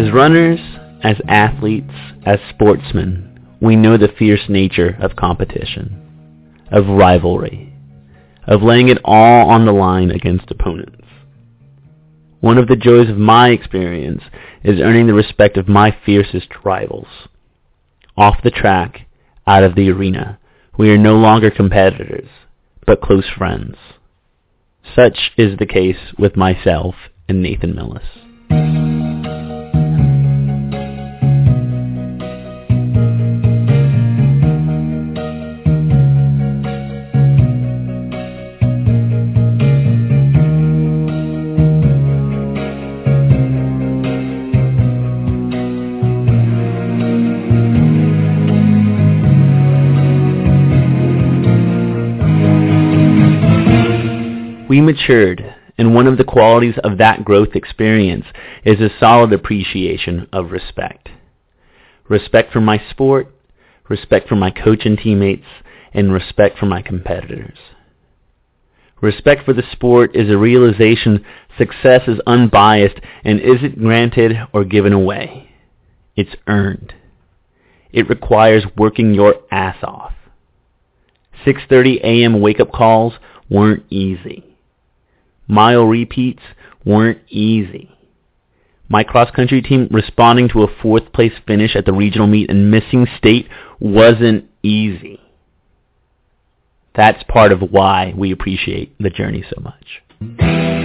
As runners, as athletes, as sportsmen, we know the fierce nature of competition, of rivalry, of laying it all on the line against opponents. One of the joys of my experience is earning the respect of my fiercest rivals. Off the track, out of the arena, we are no longer competitors, but close friends. Such is the case with myself and Nathan Milles. We matured, and one of the qualities of that growth experience is a solid appreciation of respect. Respect for my sport, respect for my coach and teammates, and respect for my competitors. Respect for the sport is a realization success is unbiased and isn't granted or given away. It's earned. It requires working your ass off. 6.30 a.m. wake-up calls weren't easy mile repeats weren't easy. My cross-country team responding to a fourth place finish at the regional meet and missing state wasn't easy. That's part of why we appreciate the journey so much.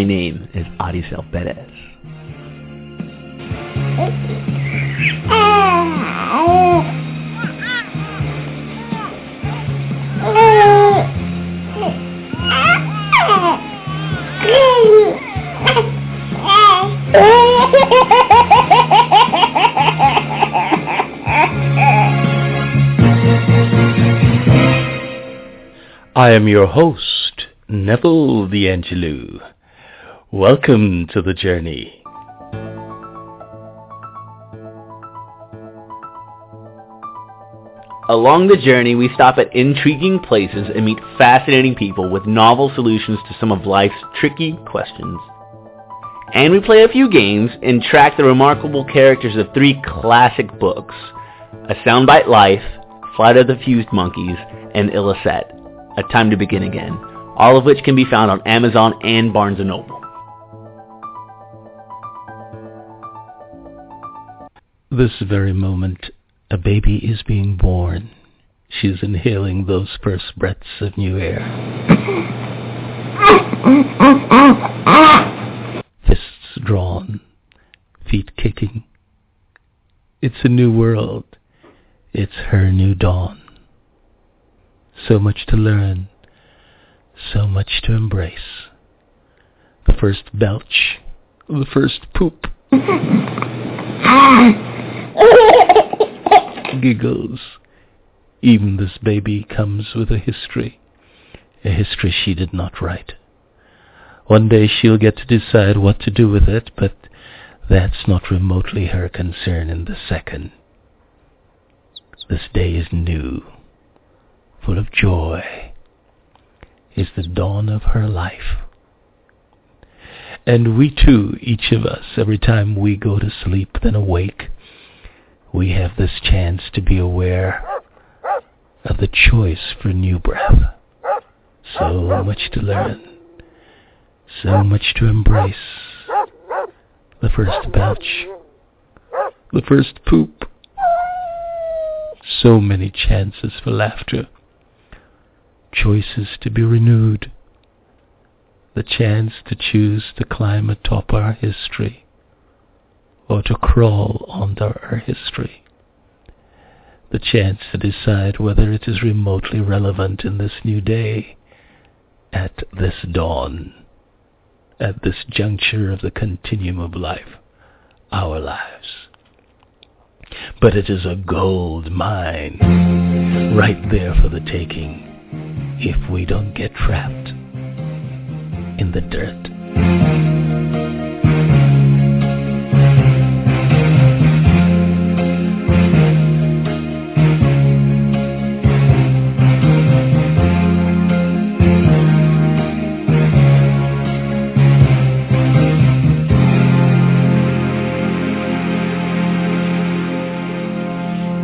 My name is Arisel Perez. I am your host, Neville DeAngelou. Welcome to the journey. Along the journey, we stop at intriguing places and meet fascinating people with novel solutions to some of life's tricky questions. And we play a few games and track the remarkable characters of three classic books, A Soundbite Life, Flight of the Fused Monkeys, and Illicet, A Time to Begin Again, all of which can be found on Amazon and Barnes & Noble. This very moment, a baby is being born. She is inhaling those first breaths of new air. Fists drawn, feet kicking. It's a new world. It's her new dawn. So much to learn, so much to embrace. The first belch, the first poop. Giggles. Even this baby comes with a history, a history she did not write. One day she'll get to decide what to do with it, but that's not remotely her concern in the second. This day is new, full of joy, is the dawn of her life. And we too, each of us, every time we go to sleep, then awake, we have this chance to be aware of the choice for new breath. So much to learn, so much to embrace. The first belch, the first poop, so many chances for laughter, choices to be renewed, the chance to choose to climb atop our history or to crawl under our history. The chance to decide whether it is remotely relevant in this new day at this dawn, at this juncture of the continuum of life, our lives. But it is a gold mine right there for the taking if we don't get trapped in the dirt.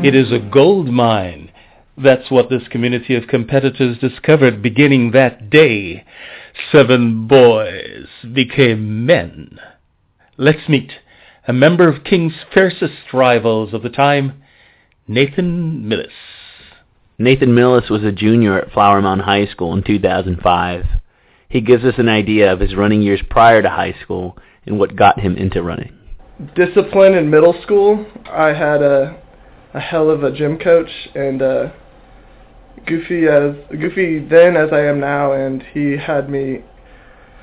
It is a gold mine. That's what this community of competitors discovered beginning that day. Seven boys became men. Let's meet a member of King's fiercest rivals of the time, Nathan Milles. Nathan Milles was a junior at Flower Mound High School in 2005. He gives us an idea of his running years prior to high school and what got him into running. Discipline in middle school, I had a a hell of a gym coach and uh, goofy as goofy then as I am now, and he had me,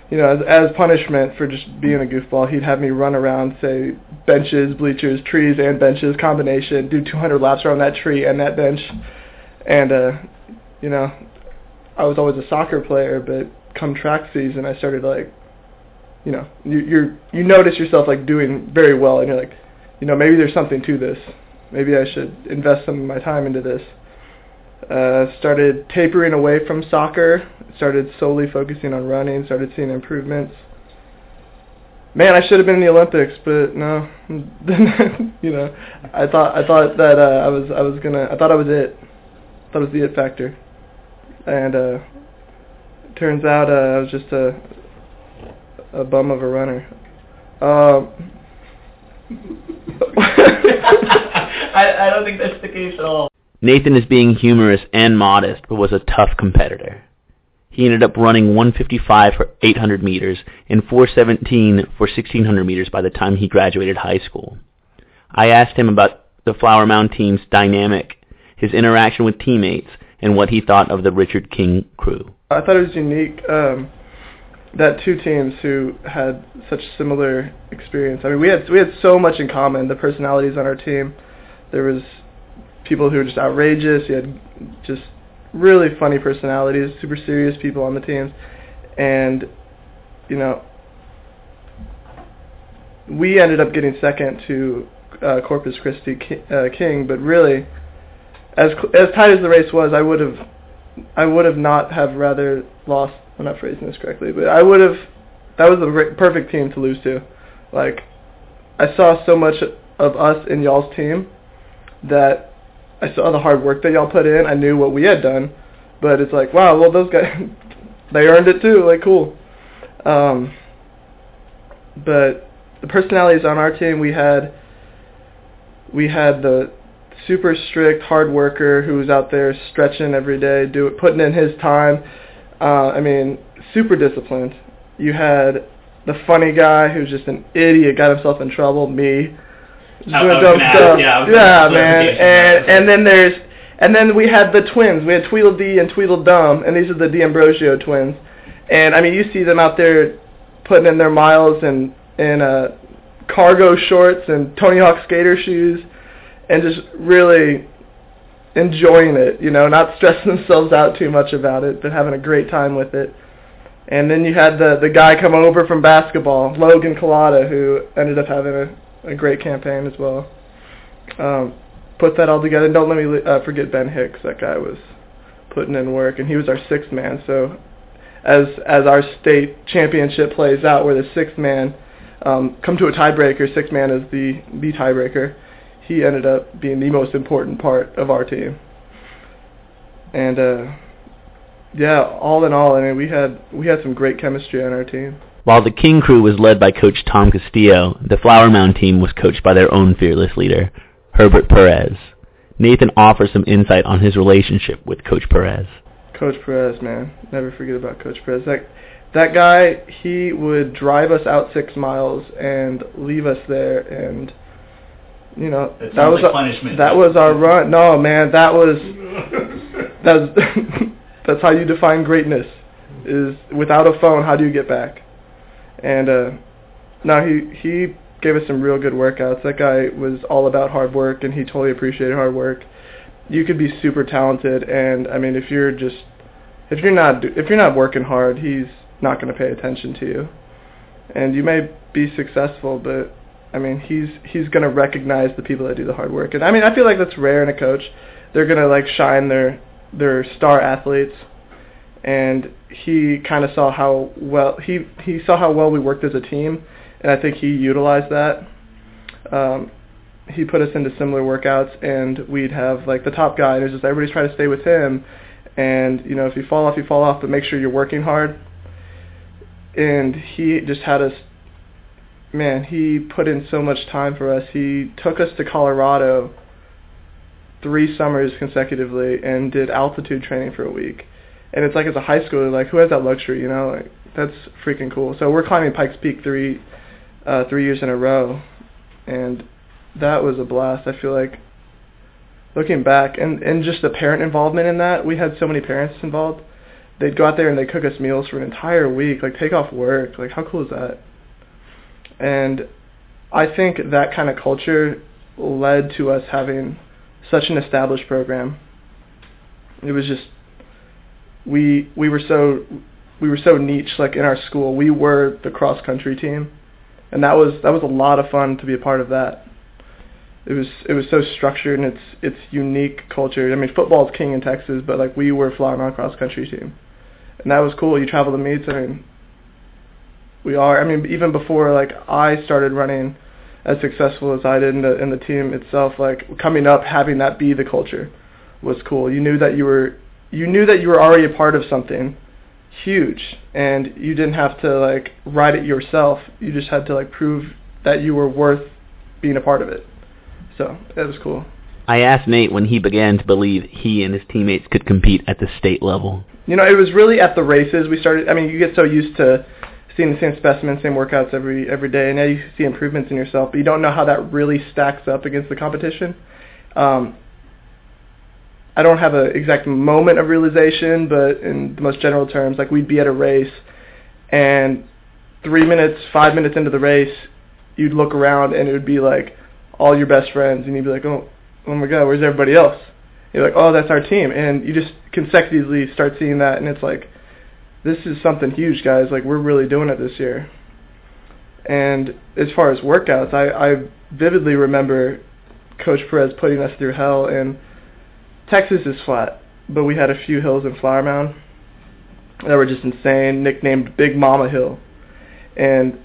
you know, as as punishment for just being a goofball, he'd have me run around, say benches, bleachers, trees, and benches combination, do 200 laps around that tree and that bench, and uh, you know, I was always a soccer player, but come track season, I started like, you know, you you're you notice yourself like doing very well, and you're like, you know, maybe there's something to this maybe I should invest some of my time into this. Uh, started tapering away from soccer, started solely focusing on running, started seeing improvements. Man, I should have been in the Olympics, but no. you know, I thought I thought that uh, I was I was gonna I thought I was it. I thought it was the it factor, and uh, turns out uh, I was just a a bum of a runner. Um, I, I don't think that's the case at all. Nathan is being humorous and modest, but was a tough competitor. He ended up running 155 for 800 meters and 417 for 1600 meters by the time he graduated high school. I asked him about the Flower Mound team's dynamic, his interaction with teammates, and what he thought of the Richard King crew. I thought it was unique um, that two teams who had such similar experience. I mean, we had we had so much in common. The personalities on our team there was people who were just outrageous. You had just really funny personalities, super serious people on the teams, and you know, we ended up getting second to uh, Corpus Christi uh, King, but really, as as tight as the race was, I would have, I would have not have rather lost. I'm not phrasing this correctly, but I would have. That was the perfect team to lose to. Like, I saw so much of us in y'all's team that I saw the hard work that y'all put in. I knew what we had done, but it's like, wow, well those guys, they earned it too. Like cool. Um, but the personalities on our team, we had, we had the super strict hard worker who was out there stretching every day, do putting in his time. Uh, I mean, super disciplined. You had the funny guy who's just an idiot, got himself in trouble, me doing dumb stuff. yeah, yeah man. And and then there's and then we had the twins. We had Tweedledee and Tweedledum, and these are the D'Ambrosio twins. And I mean, you see them out there putting in their miles and in uh, cargo shorts and Tony Hawk skater shoes, and just really enjoying it. You know, not stressing themselves out too much about it, but having a great time with it. And then you had the the guy come over from basketball, Logan Collada, who ended up having a a great campaign as well. Um, put that all together. Don't let me uh, forget Ben Hicks. That guy was putting in work, and he was our sixth man. So as as our state championship plays out, where the sixth man um, come to a tiebreaker, sixth man is the the tiebreaker. He ended up being the most important part of our team. And uh, yeah, all in all, I mean, we had we had some great chemistry on our team. While the King crew was led by Coach Tom Castillo, the Flower Mound team was coached by their own fearless leader, Herbert Perez. Nathan offers some insight on his relationship with Coach Perez. Coach Perez, man, never forget about Coach Perez. That that guy, he would drive us out six miles and leave us there, and you know that, that was like punishment. that was our run. No, man, that was that's that's how you define greatness. Is without a phone, how do you get back? And uh, no, he he gave us some real good workouts. That guy was all about hard work, and he totally appreciated hard work. You could be super talented, and I mean, if you're just if you're not if you're not working hard, he's not going to pay attention to you. And you may be successful, but I mean, he's he's going to recognize the people that do the hard work. And I mean, I feel like that's rare in a coach. They're going to like shine their their star athletes. And he kind of saw how well he he saw how well we worked as a team, and I think he utilized that. Um, he put us into similar workouts, and we'd have like the top guy, and it's just everybody's trying to stay with him. And you know, if you fall off, you fall off, but make sure you're working hard. And he just had us man, he put in so much time for us. He took us to Colorado three summers consecutively and did altitude training for a week. And it's like as a high schooler, like who has that luxury, you know? Like that's freaking cool. So we're climbing Pikes Peak three uh three years in a row and that was a blast. I feel like looking back and and just the parent involvement in that, we had so many parents involved. They'd go out there and they'd cook us meals for an entire week, like take off work. Like how cool is that? And I think that kind of culture led to us having such an established program. It was just we we were so we were so niche like in our school. We were the cross country team. And that was that was a lot of fun to be a part of that. It was it was so structured and it's it's unique culture. I mean football is king in Texas, but like we were Flower Mound cross country team. And that was cool. You travel to meets, I mean we are. I mean, even before like I started running as successful as I did in the in the team itself, like coming up, having that be the culture was cool. You knew that you were you knew that you were already a part of something huge, and you didn't have to like write it yourself. You just had to like prove that you were worth being a part of it. So that was cool. I asked Nate when he began to believe he and his teammates could compete at the state level. You know, it was really at the races we started. I mean, you get so used to seeing the same specimens, same workouts every every day, and now you see improvements in yourself, but you don't know how that really stacks up against the competition. Um, I don't have an exact moment of realization, but in the most general terms, like we'd be at a race, and three minutes, five minutes into the race, you'd look around and it would be like all your best friends, and you'd be like, oh, oh my God, where's everybody else? You're like, oh, that's our team, and you just consecutively start seeing that, and it's like this is something huge, guys. Like we're really doing it this year. And as far as workouts, I, I vividly remember Coach Perez putting us through hell. And Texas is flat, but we had a few hills in Flower Mound that were just insane, nicknamed Big Mama Hill. And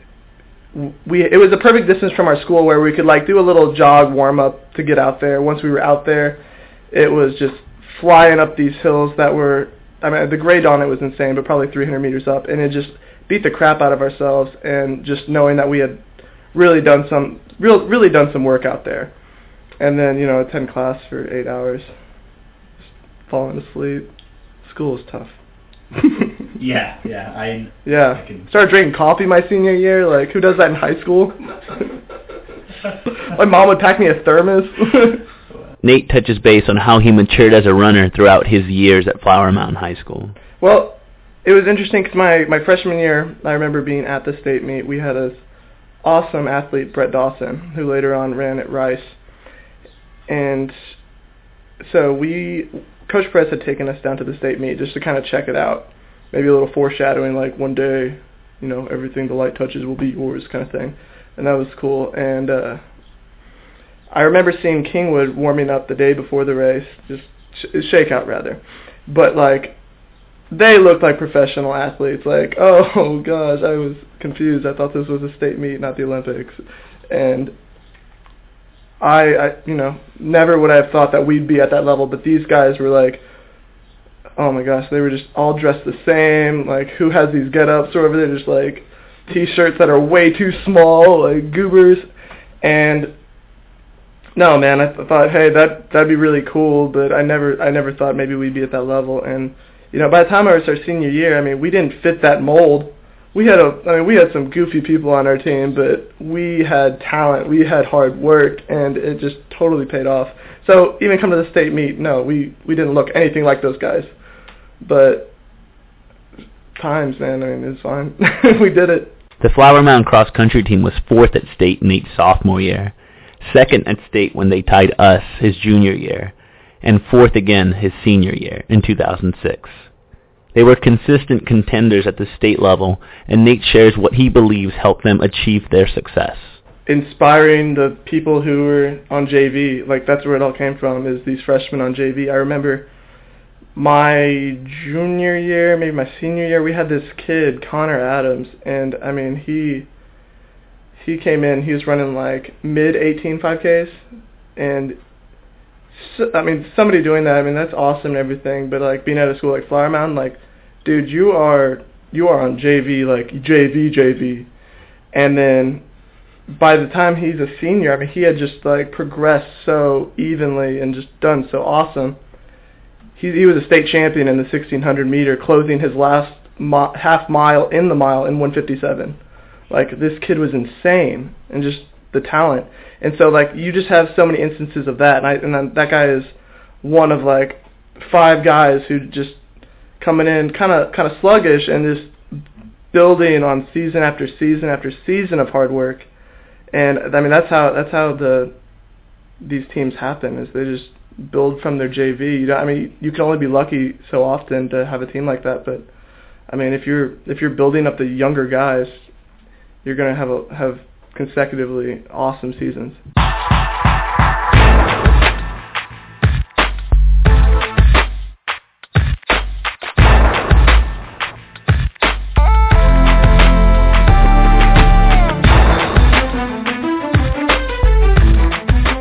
we it was a perfect distance from our school where we could like do a little jog warm up to get out there. Once we were out there, it was just flying up these hills that were I mean, the grade on it was insane, but probably 300 meters up, and it just beat the crap out of ourselves. And just knowing that we had really done some, real, really done some work out there, and then you know attend class for eight hours, falling asleep. School is tough. yeah, yeah, I. Yeah, I can... started drinking coffee my senior year. Like, who does that in high school? my mom would pack me a thermos. Nate touches base on how he matured as a runner throughout his years at Flower Mound High School. Well, it was interesting because my, my freshman year, I remember being at the state meet. We had this awesome athlete, Brett Dawson, who later on ran at Rice. And so we, Coach Perez had taken us down to the state meet just to kind of check it out. Maybe a little foreshadowing, like one day, you know, everything the light touches will be yours kind of thing. And that was cool. And uh, I remember seeing Kingwood warming up the day before the race, just sh- shakeout rather, but like they looked like professional athletes. Like, oh gosh, I was confused. I thought this was a state meet, not the Olympics, and I, I, you know, never would I have thought that we'd be at that level. But these guys were like, oh my gosh, they were just all dressed the same. Like, who has these get-ups or whatever? They're just like t-shirts that are way too small, like goobers, and no, man. I th- thought, hey, that that'd be really cool, but I never I never thought maybe we'd be at that level. And you know, by the time I was our senior year, I mean, we didn't fit that mold. We had a, I mean, we had some goofy people on our team, but we had talent, we had hard work, and it just totally paid off. So even come to the state meet, no, we we didn't look anything like those guys. But times, man. I mean, it's fine. we did it. The Flower Mound cross country team was fourth at state Nate's sophomore year, second at state when they tied us his junior year, and fourth again his senior year in 2006. They were consistent contenders at the state level, and Nate shares what he believes helped them achieve their success. Inspiring the people who were on JV, like that's where it all came from, is these freshmen on JV. I remember my junior year, maybe my senior year, we had this kid, Connor Adams, and I mean he he came in, he was running like mid 18 5Ks, and so, I mean somebody doing that, I mean that's awesome and everything, but like being at a school like Flower Mound, like dude, you are you are on JV like JV JV, and then by the time he's a senior, I mean he had just like progressed so evenly and just done so awesome he, he was a state champion in the 1600 meter, closing his last mi- half mile in the mile in 157. Like this kid was insane, and just the talent. And so like you just have so many instances of that, and I and that guy is one of like five guys who just coming in kind of kind of sluggish and just building on season after season after season of hard work. And I mean that's how that's how the these teams happen is they just build from their JV. You know, I mean, you can only be lucky so often to have a team like that. But I mean, if you're if you're building up the younger guys, you're gonna have a, have consecutively awesome seasons.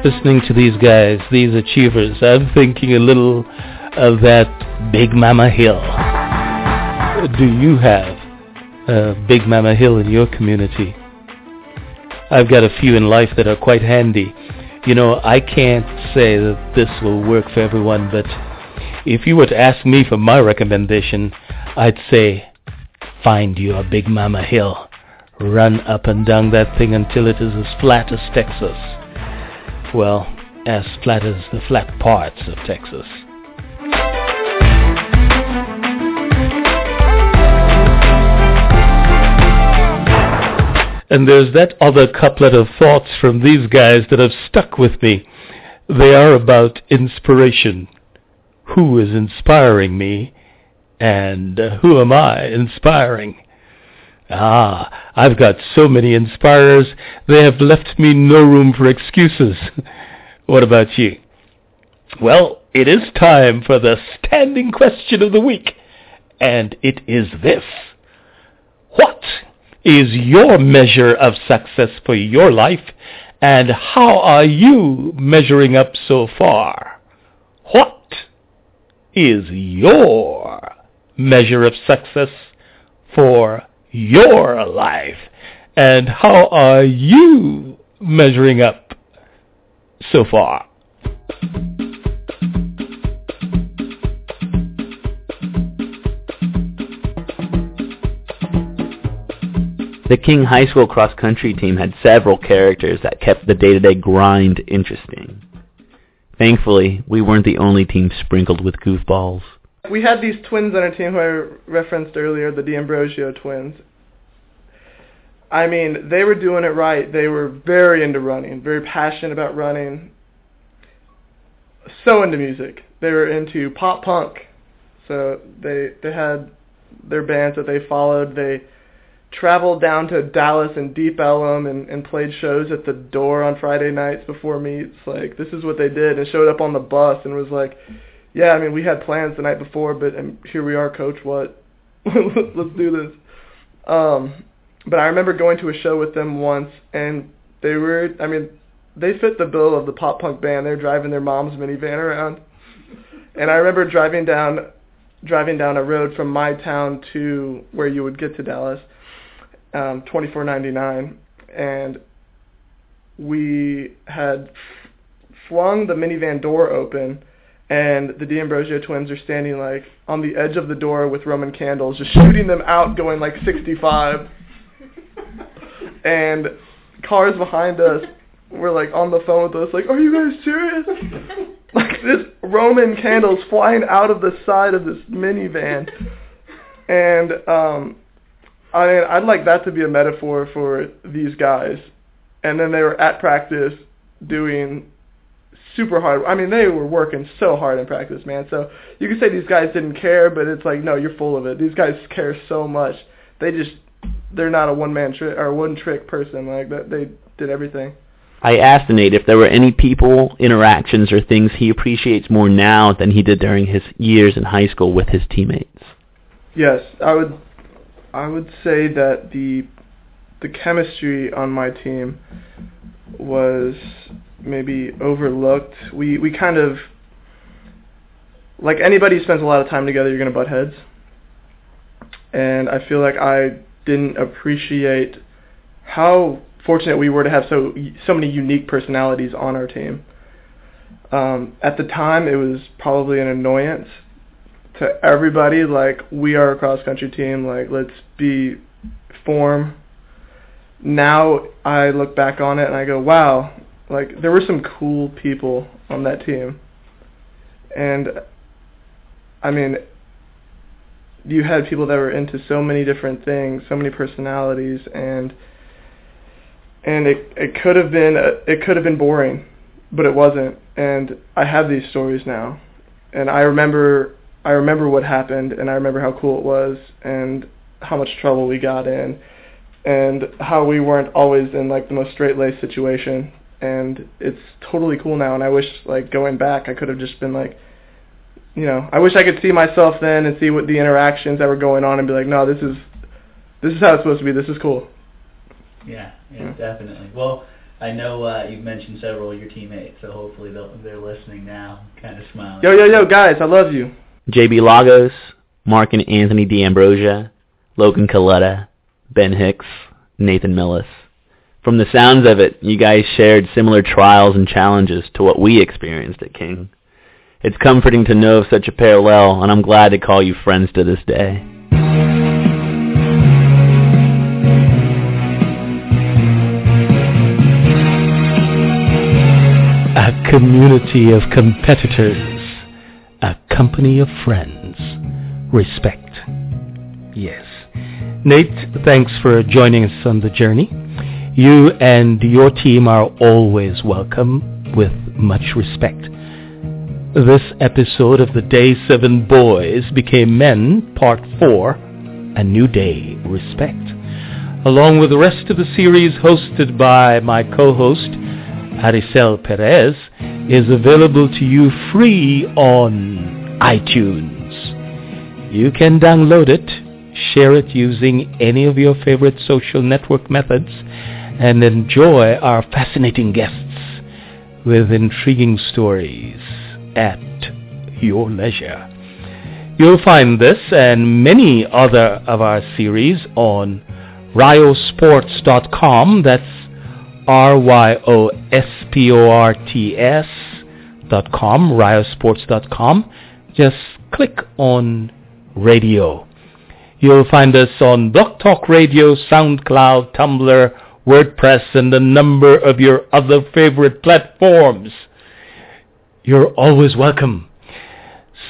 Listening to these guys, these achievers, I'm thinking a little of that Big Mama Hill. Do you have a Big Mama Hill in your community? I've got a few in life that are quite handy. You know, I can't say that this will work for everyone, but if you were to ask me for my recommendation, I'd say find you a Big Mama Hill. Run up and down that thing until it is as flat as Texas well, as flat as the flat parts of Texas. And there's that other couplet of thoughts from these guys that have stuck with me. They are about inspiration. Who is inspiring me? And uh, who am I inspiring? Ah, I've got so many inspirers, they have left me no room for excuses. what about you? Well, it is time for the standing question of the week, and it is this. What is your measure of success for your life, and how are you measuring up so far? What is your measure of success for your life. And how are you measuring up so far? The King High School cross country team had several characters that kept the day-to-day grind interesting. Thankfully, we weren't the only team sprinkled with goofballs we had these twins on our team who I referenced earlier, the D'Ambrosio twins. I mean, they were doing it right. They were very into running, very passionate about running, so into music. They were into pop punk. So they they had their bands that they followed. They traveled down to Dallas and Deep Ellum and, and played shows at the door on Friday nights before meets. Like this is what they did and showed up on the bus and was like, yeah, I mean, we had plans the night before, but and here we are, coach. What? Let's do this. Um, but I remember going to a show with them once, and they were, I mean, they fit the bill of the pop punk band. They're driving their mom's minivan around, and I remember driving down, driving down a road from my town to where you would get to Dallas, um, 2499, and we had flung the minivan door open and the D'Ambrosio twins are standing like on the edge of the door with Roman candles, just shooting them out, going like 65. and cars behind us were like on the phone with us, like, "Are you guys serious?" like this Roman candles flying out of the side of this minivan. And um, I mean, I'd like that to be a metaphor for these guys. And then they were at practice doing super hard. I mean, they were working so hard in practice, man. So you could say these guys didn't care, but it's like, no, you're full of it. These guys care so much. They just, they're not a one man trick or one trick person. Like that, they did everything. I asked Nate if there were any people, interactions, or things he appreciates more now than he did during his years in high school with his teammates. Yes, I would. I would say that the the chemistry on my team was maybe overlooked. We we kind of like anybody who spends a lot of time together, you're gonna butt heads, and I feel like I didn't appreciate how fortunate we were to have so so many unique personalities on our team. Um, at the time, it was probably an annoyance to everybody. Like we are a cross country team. Like let's be form. Now I look back on it and I go, wow, like there were some cool people on that team, and I mean, you had people that were into so many different things, so many personalities, and and it it could have been uh, it could have been boring, but it wasn't. And I have these stories now, and I remember I remember what happened, and I remember how cool it was, and how much trouble we got in, and how we weren't always in like the most straight laced situation and it's totally cool now. And I wish, like, going back, I could have just been like, you know, I wish I could see myself then and see what the interactions that were going on and be like, no, this is this is how it's supposed to be. This is cool. Yeah, yeah, yeah. definitely. Well, I know uh, you've mentioned several of your teammates, so hopefully they're listening now, kind of smiling. Yo, yo, yo, guys, I love you. JB Lagos, Mark and Anthony D'Ambrosio, Logan Coletta, Ben Hicks, Nathan Milles. From the sounds of it, you guys shared similar trials and challenges to what we experienced at King. It's comforting to know of such a parallel, and I'm glad to call you friends to this day. A community of competitors, a company of friends, respect. Yes. Nate, thanks for joining us on the journey. You and your team are always welcome with much respect. This episode of the Day 7 Boys Became Men, Part 4, A New Day Respect, along with the rest of the series hosted by my co-host, Arisel Perez, is available to you free on iTunes. You can download it, share it using any of your favorite social network methods, and enjoy our fascinating guests with intriguing stories at your leisure. You'll find this and many other of our series on ryosports.com. That's R-Y-O-S-P-O-R-T-S dot com, ryosports.com. Just click on radio. You'll find us on Blog Talk Radio, SoundCloud, Tumblr, WordPress, and a number of your other favorite platforms. You're always welcome.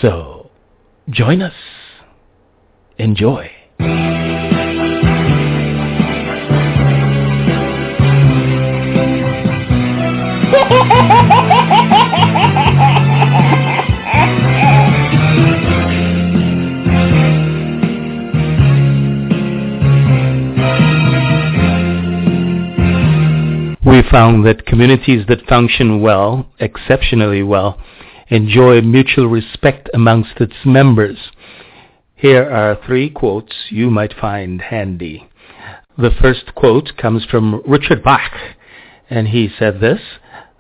So, join us. Enjoy. found that communities that function well, exceptionally well, enjoy mutual respect amongst its members. Here are three quotes you might find handy. The first quote comes from Richard Bach, and he said this,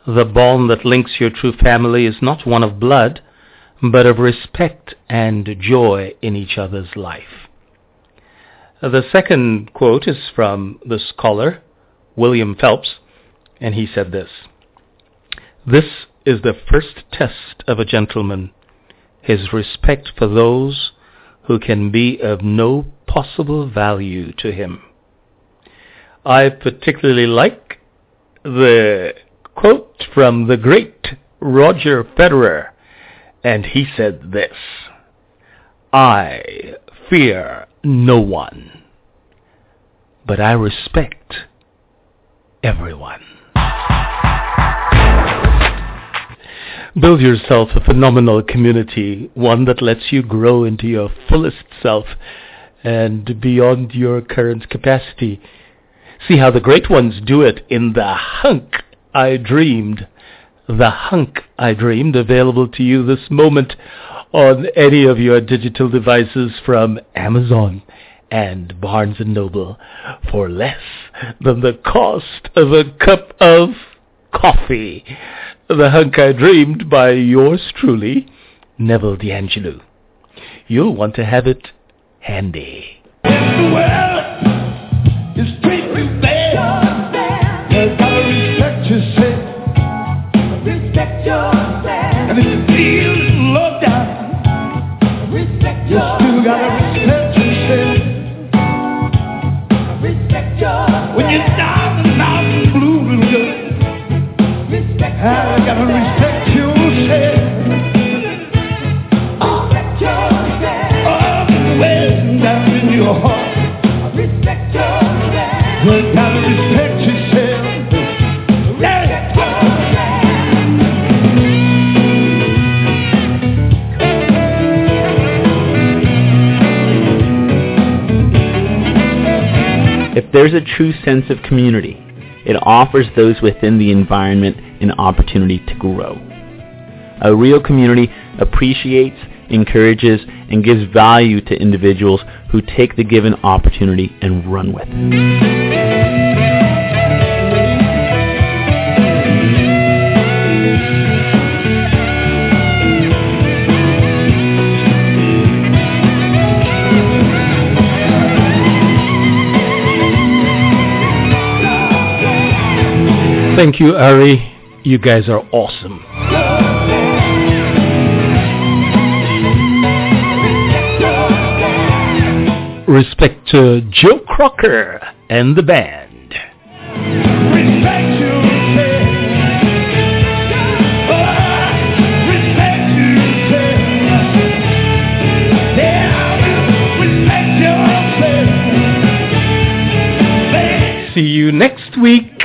The bond that links your true family is not one of blood, but of respect and joy in each other's life. The second quote is from the scholar William Phelps, and he said this, This is the first test of a gentleman, his respect for those who can be of no possible value to him. I particularly like the quote from the great Roger Federer, and he said this, I fear no one, but I respect everyone. Build yourself a phenomenal community, one that lets you grow into your fullest self and beyond your current capacity. See how the great ones do it in the hunk I dreamed. The hunk I dreamed available to you this moment on any of your digital devices from Amazon and Barnes & Noble for less than the cost of a cup of coffee. The Hunk I Dreamed by yours truly, Neville DeAngelou. You'll want to have it handy. Well, there's a true sense of community, it offers those within the environment an opportunity to grow. A real community appreciates, encourages, and gives value to individuals who take the given opportunity and run with it. Thank you, Ari. You guys are awesome. Respect to Joe Cocker and the band. Respect yourself. Respect yourself. Yeah, respect yourself. See you next week.